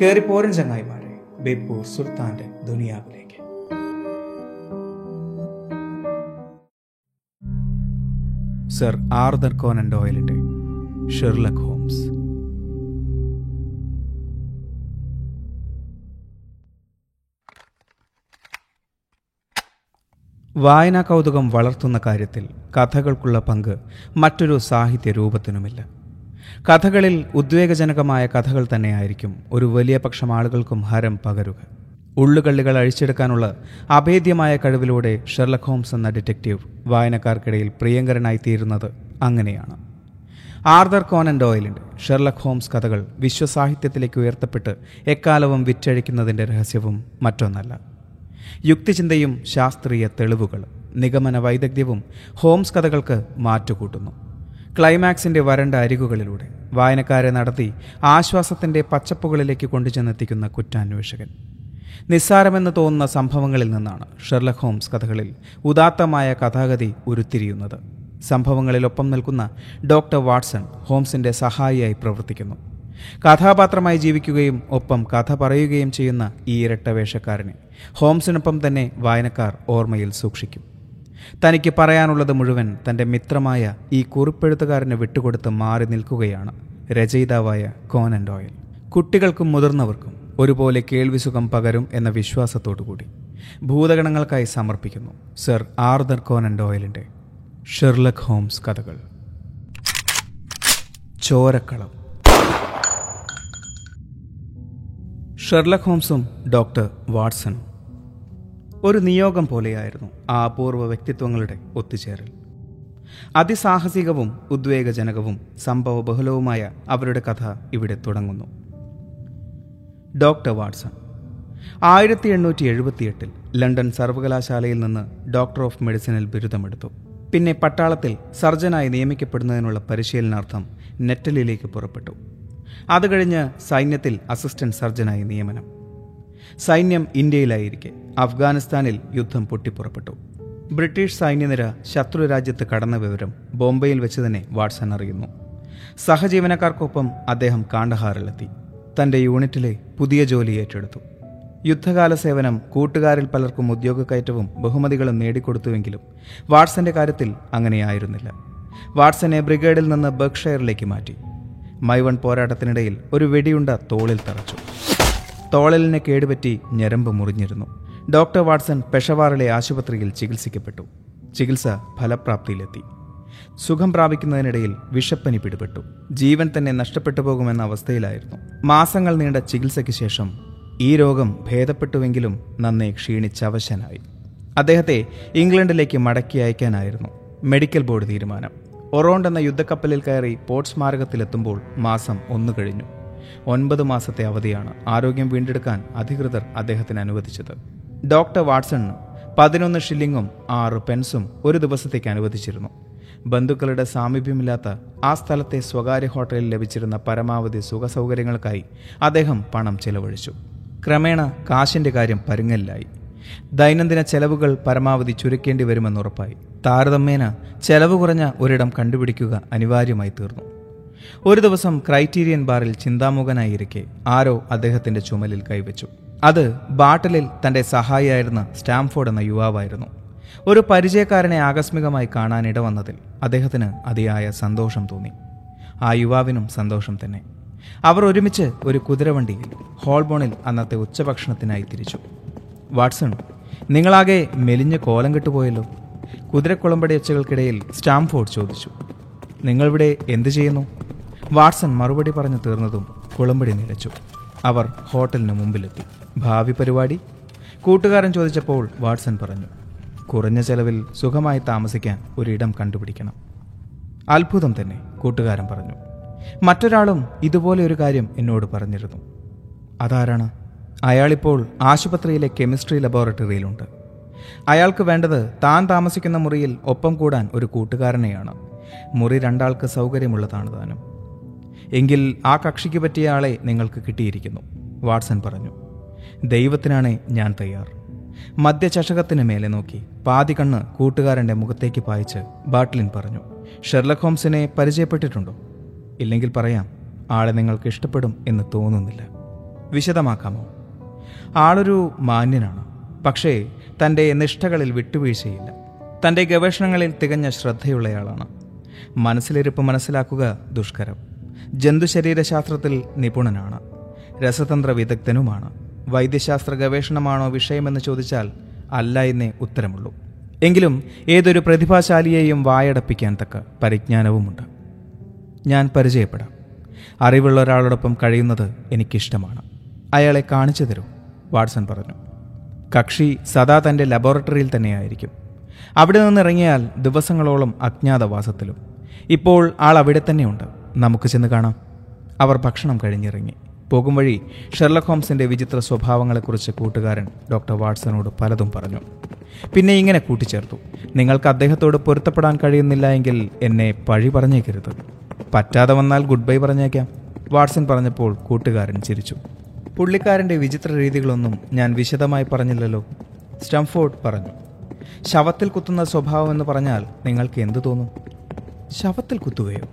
കയറിപ്പോരൻ ചങ്ങായിമാരെ ബേപ്പൂർ സുൽത്താന്റെ ദുനിയാവിലേക്ക്. സർ ആർദർ കോനൻ ഡോയലിന്റെ ഷെർലക് ഹോംസ്. വായനാ കൗതുകം വളർത്തുന്ന കാര്യത്തിൽ കഥകൾക്കുള്ള പങ്ക് മറ്റൊരു സാഹിത്യ രൂപത്തിനുമില്ല കഥകളിൽ ഉദ്വേഗജനകമായ കഥകൾ തന്നെയായിരിക്കും ഒരു വലിയ പക്ഷം ആളുകൾക്കും ഹരം പകരുക. ഉള്ളുകള്ളികൾ അഴിച്ചെടുക്കാനുള്ള അഭേദ്യമായ കഴിവിലൂടെ ഷെർലക് ഹോംസ് എന്ന ഡിറ്റക്റ്റീവ് വായനക്കാർക്കിടയിൽ പ്രിയങ്കരനായി തീരുന്നത് അങ്ങനെയാണ്. ആർദർ കോനൻ ഡോയലിന്റെ ഷെർലക് ഹോംസ് കഥകൾ വിശ്വസാഹിത്യത്തിലേക്ക് ഉയർത്തപ്പെട്ട് എക്കാലവും വിറ്റഴിക്കുന്നതിന്റെ രഹസ്യവും മറ്റൊന്നല്ല. യുക്തിചിന്തയും ശാസ്ത്രീയ തെളിവുകളും നിഗമന വൈദഗ്ധ്യവും ഹോംസ് കഥകൾക്ക് മാറ്റുകൂട്ടുന്നു. ക്ലൈമാക്സിന്റെ വരണ്ട അരികുകളിലൂടെ വായനക്കാരെ നടത്തി ആശ്വാസത്തിന്റെ പച്ചപ്പുകളിലേക്ക് കൊണ്ടുചെന്നെത്തിക്കുന്ന കുറ്റാന്വേഷകൻ. നിസ്സാരമെന്ന് തോന്നുന്ന സംഭവങ്ങളിൽ നിന്നാണ് ഷെർലക് ഹോംസ് കഥകളിൽ ഉദാത്തമായ കഥാഗതി ഉരുത്തിരിയുന്നത്. സംഭവങ്ങളിലൊപ്പം നിൽക്കുന്ന ഡോക്ടർ വാട്സൺ ഹോംസിന്റെ സഹായിയായി പ്രവർത്തിക്കുന്നു. കഥാപാത്രമായി ജീവിക്കുകയും ഒപ്പം കഥ പറയുകയും ചെയ്യുന്ന ഈ ഇരട്ട വേഷക്കാരനെ ഹോംസിനൊപ്പം തന്നെ വായനക്കാർ ഓർമ്മയിൽ സൂക്ഷിക്കും. തനിക്ക് പറയാനുള്ളത് മുഴുവൻ തന്റെ മിത്രമായ ഈ കുറിപ്പെഴുത്തുകാരന് വിട്ടുകൊടുത്ത് മാറി നിൽക്കുകയാണ് രചയിതാവായ കോനൻ ഡോയൽ കുട്ടികൾക്കും മുതിർന്നവർക്കും ഒരുപോലെ കേൾവിസുഖം പകരും എന്ന വിശ്വാസത്തോടുകൂടി ഭൂതഗണങ്ങൾക്കായി സമർപ്പിക്കുന്നു സർ ആർദർ കോനൻ ഡോയലിന്റെ ഷെർലക് ഹോംസ് കഥകൾ. ചോരക്കളം. ഷെർലക് ഹോംസും ഡോക്ടർ വാട്സണും. ഒരു നിയോഗം പോലെയായിരുന്നു ആ അപൂർവ വ്യക്തിത്വങ്ങളുടെ ഒത്തുചേരൽ. അതിസാഹസികവും ഉദ്വേഗജനകവും സംഭവബഹുലവുമായ അവരുടെ കഥ ഇവിടെ തുടങ്ങുന്നു. Doctor Watson. ആയിരത്തി എണ്ണൂറ്റി എഴുപത്തിയെട്ടിൽ ലണ്ടൻ സർവകലാശാലയിൽ നിന്ന് ഡോക്ടർ ഓഫ് മെഡിസിനിൽ ബിരുദമെടുത്തു. പിന്നെ പട്ടാളത്തിൽ സർജനായി നിയമിക്കപ്പെടുന്നതിനുള്ള പരിശീലനാർത്ഥം നെറ്റലിലേക്ക് പുറപ്പെട്ടു. അത് കഴിഞ്ഞ് സൈന്യത്തിൽ അസിസ്റ്റന്റ് സർജനായി നിയമനം. സൈന്യം ഇന്ത്യയിലായിരിക്കെ. അഫ്ഗാനിസ്ഥാനിൽ യുദ്ധം പൊട്ടിപ്പുറപ്പെട്ടു. ബ്രിട്ടീഷ് സൈന്യനിര ശത്രു രാജ്യത്ത് കടന്ന വിവരം ബോംബെയിൽ വെച്ച് തന്നെ വാട്സൺ അറിയുന്നു. സഹജീവനക്കാർക്കൊപ്പം അദ്ദേഹം കാണ്ഡഹാറിലെത്തി. തന്റെ യൂണിറ്റിലെ പുതിയ ജോലി ഏറ്റെടുത്തു. യുദ്ധകാല സേവനം കൂട്ടുകാരിൽ പലർക്കും ഉദ്യോഗക്കയറ്റവും ബഹുമതികളും നേടിക്കൊടുത്തുവെങ്കിലും വാട്സന്റെ കാര്യത്തിൽ അങ്ങനെയായിരുന്നില്ല. വാട്സനെ ബ്രിഗേഡിൽ നിന്ന് ബർക്ക്ഷയറിലേക്ക് മാറ്റി. മൈവൺ പോരാട്ടത്തിനിടയിൽ ഒരു വെടിയുണ്ട തോളിൽ തറച്ചു. തോളലിനെ കേടുപറ്റി ഞരമ്പ് മുറിഞ്ഞിരുന്നു. ഡോക്ടർ വാട്സൺ പെഷവാറിലെ ആശുപത്രിയിൽ ചികിത്സിക്കപ്പെട്ടു. ചികിത്സ ഫലപ്രാപ്തിയിലെത്തി. സുഖം പ്രാപിക്കുന്നതിനിടയിൽ വിഷപ്പനി പിടിപെട്ടു. ജീവൻ തന്നെ നഷ്ടപ്പെട്ടു പോകുമെന്ന അവസ്ഥയിലായിരുന്നു. മാസങ്ങൾ നീണ്ട ചികിത്സയ്ക്ക് ശേഷം ഈ രോഗം ഭേദപ്പെട്ടുവെങ്കിലും നന്നെ ക്ഷീണിച്ചവശനായി. അദ്ദേഹത്തെ ഇംഗ്ലണ്ടിലേക്ക് മടക്കി അയക്കാനായിരുന്നു മെഡിക്കൽ ബോർഡ് തീരുമാനം. ഒറോണ്ട് എന്ന യുദ്ധക്കപ്പലിൽ കയറി പോർട്ട് സ്മാരകത്തിലെത്തുമ്പോൾ മാസം ഒന്നു കഴിഞ്ഞു. ഒൻപത് മാസത്തെ അവധിയാണ് ആരോഗ്യം വീണ്ടെടുക്കാൻ അധികൃതർ അദ്ദേഹത്തിന് അനുവദിച്ചത്. ഡോക്ടർ വാട്സണിന് പതിനൊന്ന് ഷില്ലിങ്ങും ആറ് പെൻസും ഒരു ദിവസത്തേക്ക് അനുവദിച്ചിരുന്നു. ബന്ധുക്കളുടെ സാമീപ്യമില്ലാത്ത ആ സ്ഥലത്തെ സ്വകാര്യ ഹോട്ടലിൽ ലഭിച്ചിരുന്ന പരമാവധി സുഖസൗകര്യങ്ങൾക്കായി അദ്ദേഹം പണം ചെലവഴിച്ചു. ക്രമേണ കാശിന്റെ കാര്യം പരുങ്ങലിലായി. ദൈനംദിന ചെലവുകൾ പരമാവധി ചുരുക്കേണ്ടി വരുമെന്നുറപ്പായി താരതമ്യേന ചെലവ് കുറഞ്ഞ ഒരിടം കണ്ടുപിടിക്കുക അനിവാര്യമായി തീർന്നു. ഒരു ദിവസം ക്രൈറ്റീരിയൻ ബാറിൽ ചിന്താമുഖനായിരിക്കെ ആരോ അദ്ദേഹത്തിന്റെ ചുമലിൽ കൈവച്ചു. അത് ബാട്ടലിൽ തന്റെ സഹായിയായിരുന്ന സ്റ്റാംഫോർഡ് എന്ന യുവാവായിരുന്നു. ഒരു പരിചയക്കാരനെ ആകസ്മികമായി കാണാനിട വന്നതിൽ അദ്ദേഹത്തിന് അതിയായ സന്തോഷം തോന്നി. ആ യുവാവിനും സന്തോഷം തന്നെ. അവർ ഒരുമിച്ച് ഒരു കുതിരവണ്ടിയിൽ ഹോൾബോണിൽ അന്നത്തെ ഉച്ചഭക്ഷണത്തിനായി തിരിച്ചു. വാട്സൺ നിങ്ങളാകെ മെലിഞ്ഞ് കോലം കെട്ടുപോയല്ലോ. കുതിരക്കുളമ്പടി ഒച്ചകൾക്കിടയിൽ സ്റ്റാംഫോർഡ് ചോദിച്ചു. നിങ്ങളിവിടെ എന്തു ചെയ്യുന്നു? വാട്സൺ മറുപടി പറഞ്ഞു തീർന്നതും കുളമ്പടി നിലച്ചു. അവർ ഹോട്ടലിന് മുമ്പിലെത്തി. ഭാവി പരിപാടി? കൂട്ടുകാരൻ ചോദിച്ചപ്പോൾ വാട്സൺ പറഞ്ഞു കുറഞ്ഞ ചെലവിൽ സുഖമായി താമസിക്കാൻ ഒരിടം കണ്ടുപിടിക്കണം. അത്ഭുതം തന്നെ കൂട്ടുകാരൻ പറഞ്ഞു. മറ്റൊരാളും ഇതുപോലെ ഒരു കാര്യം എന്നോട് പറഞ്ഞിരുന്നു. അതാരാണ്? അയാളിപ്പോൾ ആശുപത്രിയിലെ കെമിസ്ട്രി ലബോറട്ടറിയിലുണ്ട്. അയാൾക്ക് വേണ്ടത് താൻ താമസിക്കുന്ന മുറിയിൽ ഒപ്പം കൂടാൻ ഒരു കൂട്ടുകാരനെയാണ്. മുറി രണ്ടാൾക്ക് സൗകര്യമുള്ളതാണ് താനും. എങ്കിൽ ആ കക്ഷിക്ക് പറ്റിയ ആളെ നിങ്ങൾക്ക് കിട്ടിയിരിക്കുന്നു. വാട്സൺ പറഞ്ഞു ദൈവത്തിനാണേ ഞാൻ തയ്യാർ. മദ്യചഷകത്തിന് മേലെ നോക്കി പാതി കണ്ണ് കൂട്ടുകാരന്റെ മുഖത്തേക്ക് പായിച്ച് ബാട്ട്ലിൻ പറഞ്ഞു ഷെർലക് ഹോംസിനെ പരിചയപ്പെട്ടിട്ടുണ്ടോ? ഇല്ലെങ്കിൽ പറയാം ആളെ നിങ്ങൾക്ക് ഇഷ്ടപ്പെടും എന്ന് തോന്നുന്നില്ല. വിശദമാക്കാമോ? ആളൊരു മാന്യനാണ് പക്ഷേ തന്റെ നിഷ്ഠകളിൽ വിട്ടുവീഴ്ചയില്ല. തന്റെ ഗവേഷണങ്ങളിൽ തികഞ്ഞ ശ്രദ്ധയുള്ളയാളാണ്. മനസ്സിലിരുപ്പ് മനസ്സിലാക്കുക ദുഷ്കരം. ജന്തുശരീരശാസ്ത്രത്തിൽ നിപുണനാണ്. രസതന്ത്ര വിദഗ്ധനുമാണ്. വൈദ്യശാസ്ത്ര ഗവേഷണമാണോ വിഷയമെന്ന് ചോദിച്ചാൽ അല്ല എന്നേ ഉത്തരമുള്ളൂ. എങ്കിലും ഏതൊരു പ്രതിഭാശാലിയെയും വായടപ്പിക്കാൻ തക്ക പരിജ്ഞാനവുമുണ്ട്. ഞാൻ പരിചയപ്പെടാം. അറിവുള്ള ഒരാളോടൊപ്പം കഴിയുന്നത് എനിക്കിഷ്ടമാണ്. അയാളെ കാണിച്ചു തരൂ വാട്സൺ പറഞ്ഞു. കക്ഷി സദാ തന്റെ ലബോറട്ടറിയിൽ തന്നെയായിരിക്കും. അവിടെ നിന്നിറങ്ങിയാൽ ദിവസങ്ങളോളം അജ്ഞാതവാസത്തിലും. ഇപ്പോൾ ആൾ അവിടെ തന്നെയുണ്ട്. നമുക്ക് ചെന്ന് കാണാം. അവർ ഭക്ഷണം കഴിഞ്ഞിറങ്ങി. പോകും വഴി ഷെർലക് ഹോംസിന്റെ വിചിത്ര സ്വഭാവങ്ങളെക്കുറിച്ച് കൂട്ടുകാരൻ ഡോക്ടർ വാട്സനോട് പലതും പറഞ്ഞു. പിന്നെ ഇങ്ങനെ കൂട്ടിച്ചേർത്തു. നിങ്ങൾക്ക് അദ്ദേഹത്തോട് പൊരുത്തപ്പെടാൻ കഴിയുന്നില്ല എങ്കിൽ എന്നെ പഴി പറഞ്ഞേക്കരുത്. പറ്റാതെ വന്നാൽ ഗുഡ് ബൈ പറഞ്ഞേക്കാം. വാട്സൺ പറഞ്ഞപ്പോൾ കൂട്ടുകാരൻ ചിരിച്ചു. പുള്ളിക്കാരന്റെ വിചിത്ര രീതികളൊന്നും ഞാൻ വിശദമായി പറഞ്ഞില്ലല്ലോ സ്റ്റംഫോർഡ് പറഞ്ഞു. ശവത്തിൽ കുത്തുന്ന സ്വഭാവം എന്ന് പറഞ്ഞാൽ നിങ്ങൾക്ക് എന്തു തോന്നും? ശവത്തിൽ കുത്തുകയോ?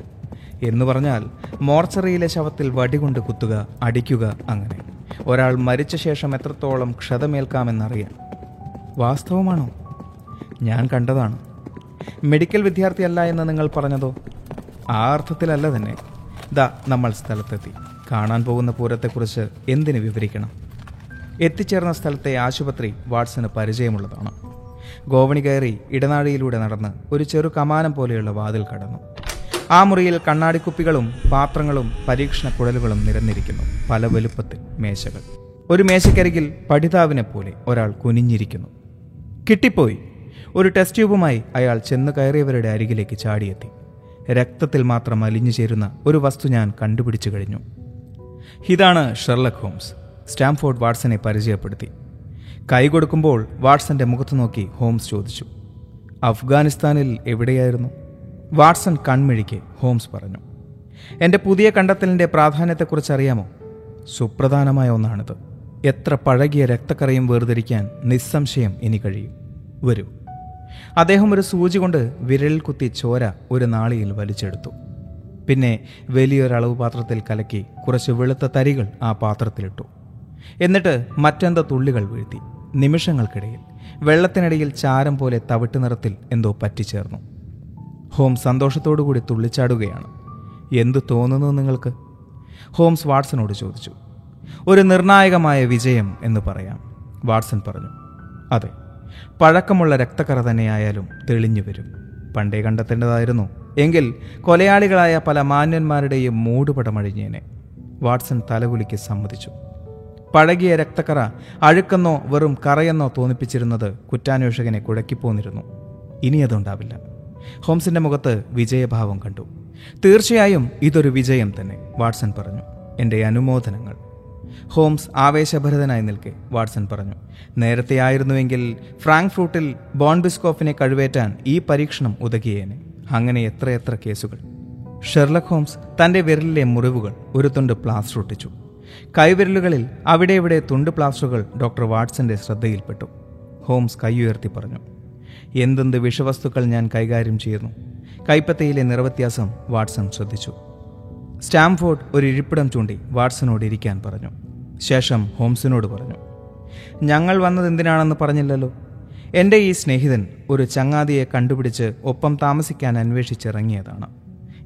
എന്ന് പറഞ്ഞാൽ മോർച്ചറിയിലെ ശവത്തിൽ വടികൊണ്ട് കുത്തുക അടിക്കുക അങ്ങനെ. ഒരാൾ മരിച്ച ശേഷം എത്രത്തോളം ക്ഷതമേൽക്കാമെന്നറിയാൻ. വാസ്തവമാണോ? ഞാൻ കണ്ടതാണ്. മെഡിക്കൽ വിദ്യാർത്ഥിയല്ല എന്ന് നിങ്ങൾ പറഞ്ഞതോ? ആ അർത്ഥത്തിലല്ല തന്നെ. ദാ നമ്മൾ സ്ഥലത്തെത്തി. കാണാൻ പോകുന്ന പൂരത്തെക്കുറിച്ച് എന്തിനു വിവരിക്കണം? എത്തിച്ചേർന്ന സ്ഥലത്തെ ആശുപത്രി വാട്സന് പരിചയമുള്ളതാണ്. ഗോവണി കയറി ഇടനാഴിയിലൂടെ നടന്ന് ഒരു ചെറു കമാനം പോലെയുള്ള വാതിൽ കടന്നു. ആ മുറിയിൽ കണ്ണാടിക്കുപ്പികളും പാത്രങ്ങളും പരീക്ഷണ കുഴലുകളും നിരന്നിരിക്കുന്നു. പല വലുപ്പത്തിൽ മേശകൾ. ഒരു മേശക്കരികിൽ പഠിതാവിനെ പോലെ ഒരാൾ കുനിഞ്ഞിരിക്കുന്നു. കിട്ടിപ്പോയി. ഒരു ടെസ്റ്റ് ട്യൂബുമായി അയാൾ ചെന്ന് കയറിയവരുടെ അരികിലേക്ക് ചാടിയെത്തി. രക്തത്തിൽ മാത്രം അലിഞ്ഞു ചേരുന്ന ഒരു വസ്തു ഞാൻ കണ്ടുപിടിച്ചു കഴിഞ്ഞു. ഇതാണ് ഷെർലക് ഹോംസ്. സ്റ്റാംഫോർഡ് വാട്സനെ പരിചയപ്പെടുത്തി. കൈ കൊടുക്കുമ്പോൾ വാട്സന്റെ മുഖത്ത് നോക്കി ഹോംസ് ചോദിച്ചു. അഫ്ഗാനിസ്ഥാനിൽ എവിടെയായിരുന്നു? വാട്സൺ കൺമിഴിക്ക് ഹോംസ് പറഞ്ഞു. എന്റെ പുതിയ കണ്ടെത്തലിന്റെ പ്രാധാന്യത്തെക്കുറിച്ച് അറിയാമോ സുപ്രധാനമായ ഒന്നാണിത്. എത്ര പഴകിയ രക്തക്കറയും വേർതിരിക്കാൻ നിസ്സംശയം ഇനി കഴിയും. വരൂ. അദ്ദേഹം ഒരു സൂചി കൊണ്ട് വിരലിൽ കുത്തി ചോര ഒരു നാളിയിൽ വലിച്ചെടുത്തു. പിന്നെ വലിയൊരളവ് പാത്രത്തിൽ കലക്കി കുറച്ച് വെളുത്ത തരികൾ ആ പാത്രത്തിലിട്ടു. എന്നിട്ട് മറ്റെന്തോ തുള്ളികൾ വീഴ്ത്തി. നിമിഷങ്ങൾക്കിടയിൽ വെള്ളത്തിനിടയിൽ ചാരം പോലെ തവിട്ട് നിറത്തിൽ എന്തോ പറ്റിച്ചേർന്നു. ഹോം സന്തോഷത്തോടുകൂടി തുള്ളിച്ചാടുകയാണ്. എന്തു തോന്നുന്നു നിങ്ങൾക്ക്? ഹോംസ് വാട്സനോട് ചോദിച്ചു. ഒരു നിർണായകമായ വിജയം എന്ന് പറയാം വാട്സൺ പറഞ്ഞു. അതെ പഴക്കമുള്ള രക്തക്കറ തന്നെയായാലും തെളിഞ്ഞു വരും. പണ്ടേ കണ്ടെത്തേണ്ടതായിരുന്നു. എങ്കിൽ കൊലയാളികളായ പല മാന്യന്മാരുടെയും മൂടുപടമഴിഞ്ഞേനെ വാട്സൺ തലകുലിക്ക് സമ്മതിച്ചു. പഴകിയ രക്തക്കറ അഴുക്കെന്നോ വെറും കറയെന്നോ തോന്നിപ്പിച്ചിരുന്നത് കുറ്റാന്വേഷകനെ കുഴക്കിപ്പോന്നിരുന്നു. ഇനി അതുണ്ടാവില്ല. ഹോംസിന്റെ മുഖത്ത് വിജയഭാവം കണ്ടു. തീർച്ചയായും ഇതൊരു വിജയം തന്നെ വാട്സൺ പറഞ്ഞു. എന്റെ അനുമോദനങ്ങൾ. ഹോംസ് ആവേശഭരിതനായി നിൽക്കെ വാട്സൺ പറഞ്ഞു. നേരത്തെ ആയിരുന്നുവെങ്കിൽ ഫ്രാങ്ക്ഫ്രൂട്ടിൽ ബോൺബിസ്കോഫിനെ കഴിവേറ്റാൻ ഈ പരീക്ഷണം ഉതകിയേനെ. അങ്ങനെ എത്രയെത്ര കേസുകൾ. ഷെർലക് ഹോംസ് തന്റെ വിരലിലെ മുറിവുകൾ ഒരു തുണ്ട് പ്ലാസ്റ്റർ ഒട്ടിച്ചു. കൈവിരലുകളിൽ അവിടെ ഇവിടെ തുണ്ട് പ്ലാസ്റ്ററുകൾ ഡോക്ടർ വാട്സന്റെ ശ്രദ്ധയിൽപ്പെട്ടു. ഹോംസ് കൈയുയർത്തി പറഞ്ഞു. എന്തെന്ത് വിഷവസ്തുക്കൾ ഞാൻ കൈകാര്യം ചെയ്യുന്നു? കൈപ്പത്തയിലെ നിറവ്യത്യാസം വാട്സൺ ശ്രദ്ധിച്ചു. സ്റ്റാംഫോർഡ് ഒരു ഇരിപ്പിടം ചൂണ്ടി വാട്സനോട് ഇരിക്കാൻ പറഞ്ഞു. ശേഷം ഹോംസിനോട് പറഞ്ഞു. ഞങ്ങൾ വന്നത് എന്തിനാണെന്ന് പറഞ്ഞില്ലല്ലോ? എന്റെ ഈ സ്നേഹിതൻ ഒരു ചങ്ങാതിയെ കണ്ടുപിടിച്ച് ഒപ്പം താമസിക്കാൻ അന്വേഷിച്ചിറങ്ങിയതാണ്.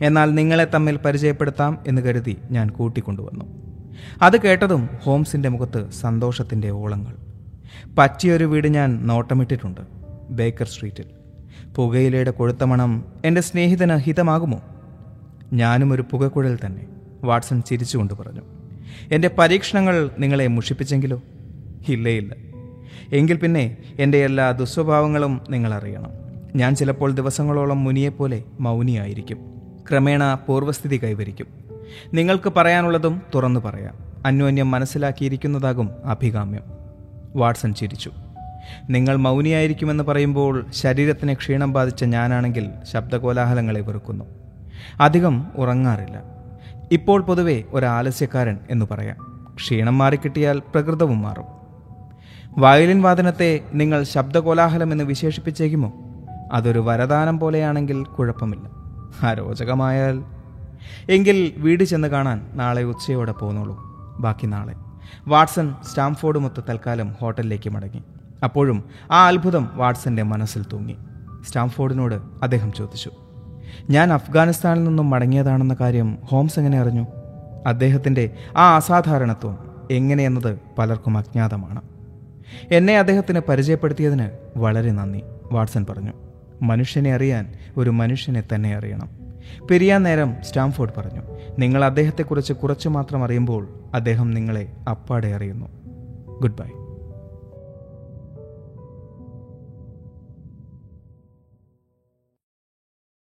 എന്നാൽ നിങ്ങളെ തമ്മിൽ പരിചയപ്പെടുത്താം എന്ന് കരുതി ഞാൻ കൂട്ടിക്കൊണ്ടുവന്നു. അത് കേട്ടതും ഹോംസിന്റെ മുഖത്ത് സന്തോഷത്തിന്റെ ഓളങ്ങൾ. പറ്റിയൊരു വീട് ഞാൻ നോട്ടമിട്ടിട്ടുണ്ട്. ബേക്കർ സ്ട്രീറ്റിൽ. പുകയിലയുടെ കൊഴുത്ത മണം എന്റെ സ്നേഹിതന് ഹിതമാകുമോ? ഞാനും ഒരു പുകക്കുഴൽ തന്നെ വാട്സൺ ചിരിച്ചുകൊണ്ട് പറഞ്ഞു. എന്റെ പരീക്ഷണങ്ങൾ നിങ്ങളെ മുഷിപ്പിച്ചെങ്കിലോ? ഇല്ലേ ഇല്ല എങ്കിൽ പിന്നെ എന്റെ എല്ലാ ദുസ്വഭാവങ്ങളും നിങ്ങളറിയണം. ഞാൻ ചിലപ്പോൾ ദിവസങ്ങളോളം മുനിയെപ്പോലെ മൗനിയായിരിക്കും. ക്രമേണ പൂർവസ്ഥിതി കൈവരിക്കും. നിങ്ങൾക്ക് പറയാനുള്ളതും തുറന്നു പറയാം. അന്യോന്യം മനസ്സിലാക്കിയിരിക്കുന്നതാകും അഭികാമ്യം. വാട്സൺ ചിരിച്ചു. നിങ്ങൾ മൗനിയായിരിക്കുമെന്ന് പറയുമ്പോൾ ശരീരത്തിന് ക്ഷീണം ബാധിച്ച ഞാനാണെങ്കിൽ ശബ്ദകോലാഹലങ്ങളെ വെറുക്കുന്നു. അധികം ഉറങ്ങാറില്ല. ഇപ്പോൾ പൊതുവെ ഒരാലസ്യക്കാരൻ എന്ന് പറയാം. ക്ഷീണം മാറിക്കിട്ടിയാൽ പ്രകൃതവും മാറും. വയലിൻ വാദനത്തെ നിങ്ങൾ ശബ്ദകോലാഹലം എന്ന് വിശേഷിപ്പിച്ചേക്കുമോ? അതൊരു വരദാനം പോലെയാണെങ്കിൽ കുഴപ്പമില്ല. അരോചകമായാൽ. എങ്കിൽ വീട് ചെന്ന് കാണാൻ നാളെ ഉച്ചയോടെ പോന്നോളൂ. ബാക്കി നാളെ. വാട്സൺ സ്റ്റാംഫോർഡുമൊത്ത് തൽക്കാലം ഹോട്ടലിലേക്ക് മടങ്ങി. അപ്പോഴും ആ അത്ഭുതം വാട്സന്റെ മനസ്സിൽ തൂങ്ങി. സ്റ്റാംഫോർഡിനോട് അദ്ദേഹം ചോദിച്ചു ഞാൻ അഫ്ഗാനിസ്ഥാനിൽ നിന്നും മടങ്ങിയതാണെന്ന കാര്യം ഹോംസ് എങ്ങനെ അറിഞ്ഞു? അദ്ദേഹത്തിന്റെ ആ അസാധാരണത്വം എങ്ങനെയെന്നത് പലർക്കും അജ്ഞാതമാണ്. എന്നെ അദ്ദേഹത്തിന് പരിചയപ്പെടുത്തിയതിന് വളരെ നന്ദി വാട്സൺ പറഞ്ഞു. മനുഷ്യനെ അറിയാൻ ഒരു മനുഷ്യനെ തന്നെ അറിയണം. പെരിയാ നേരം സ്റ്റാംഫോർഡ് പറഞ്ഞു നിങ്ങൾ അദ്ദേഹത്തെക്കുറിച്ച് കുറച്ചു മാത്രം അറിയുമ്പോൾ അദ്ദേഹം നിങ്ങളെ അപ്പാടെ അറിയുന്നു. Good bye.